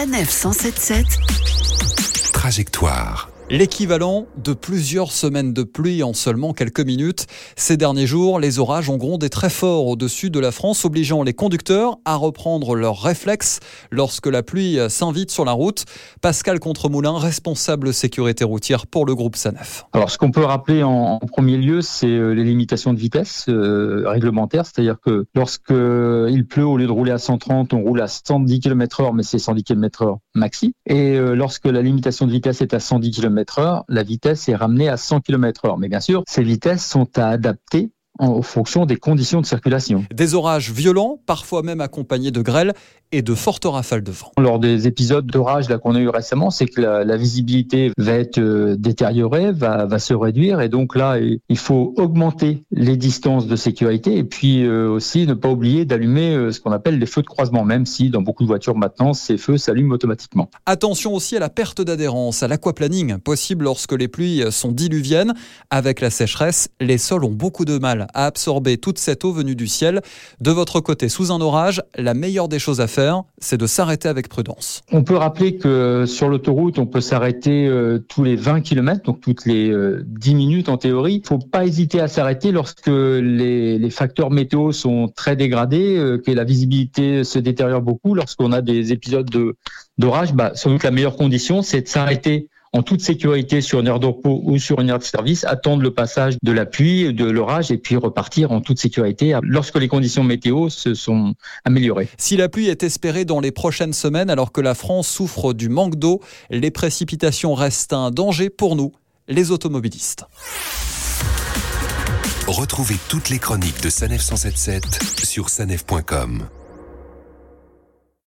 Sanef 177 Trajectoire. L'équivalent de plusieurs semaines de pluie en seulement quelques minutes. Ces derniers jours, les orages ont grondé très fort au-dessus de la France, obligeant les conducteurs à reprendre leurs réflexes lorsque la pluie s'invite sur la route. Pascal Contremoulin, responsable sécurité routière pour le groupe SANEF. Alors, ce qu'on peut rappeler en, premier lieu, c'est euh, les limitations de vitesse euh, réglementaires, c'est-à-dire que lorsque il pleut, au lieu de rouler à 130, on roule à 110 km heure, mais c'est 110 km heure maxi. Et euh, lorsque la limitation de vitesse est à 110 km heure, la vitesse est ramenée à 100 km heure. Mais bien sûr, ces vitesses sont à adapter en fonction des conditions de circulation. Des orages violents, parfois même accompagnés de grêles et de fortes rafales de vent. Lors des épisodes d'orage qu'on a eu récemment, c'est que la, visibilité va être euh, détériorée, va, va, se réduire, et donc là, il faut augmenter les distances de sécurité, et puis euh, aussi ne pas oublier d'allumer euh, ce qu'on appelle les feux de croisement, même si dans beaucoup de voitures maintenant, ces feux s'allument automatiquement. Attention aussi à la perte d'adhérence, à l'aquaplaning, possible lorsque les pluies sont diluviennes. Avec la sécheresse, les sols ont beaucoup de mal à absorber toute cette eau venue du ciel. De votre côté, sous un orage, la meilleure des choses à faire, c'est de s'arrêter avec prudence. On peut rappeler que sur l'autoroute, on peut s'arrêter euh, tous les 20 km, donc toutes les 10 euh, minutes en théorie. Il ne faut pas hésiter à s'arrêter lorsque les, facteurs météo sont très dégradés, euh, que la visibilité se détériore beaucoup. Lorsqu'on a des épisodes d'orage, bah, sans doute la meilleure condition, c'est de s'arrêter en toute sécurité sur une aire de repos ou sur une aire de service, attendre le passage de la pluie, de l'orage et puis repartir en toute sécurité lorsque les conditions météo se sont améliorées. Si la pluie est espérée dans les prochaines semaines alors que la France souffre du manque d'eau, les précipitations restent un danger pour nous, les automobilistes. Retrouvez toutes les chroniques de Sanef 177 sur sanef.com.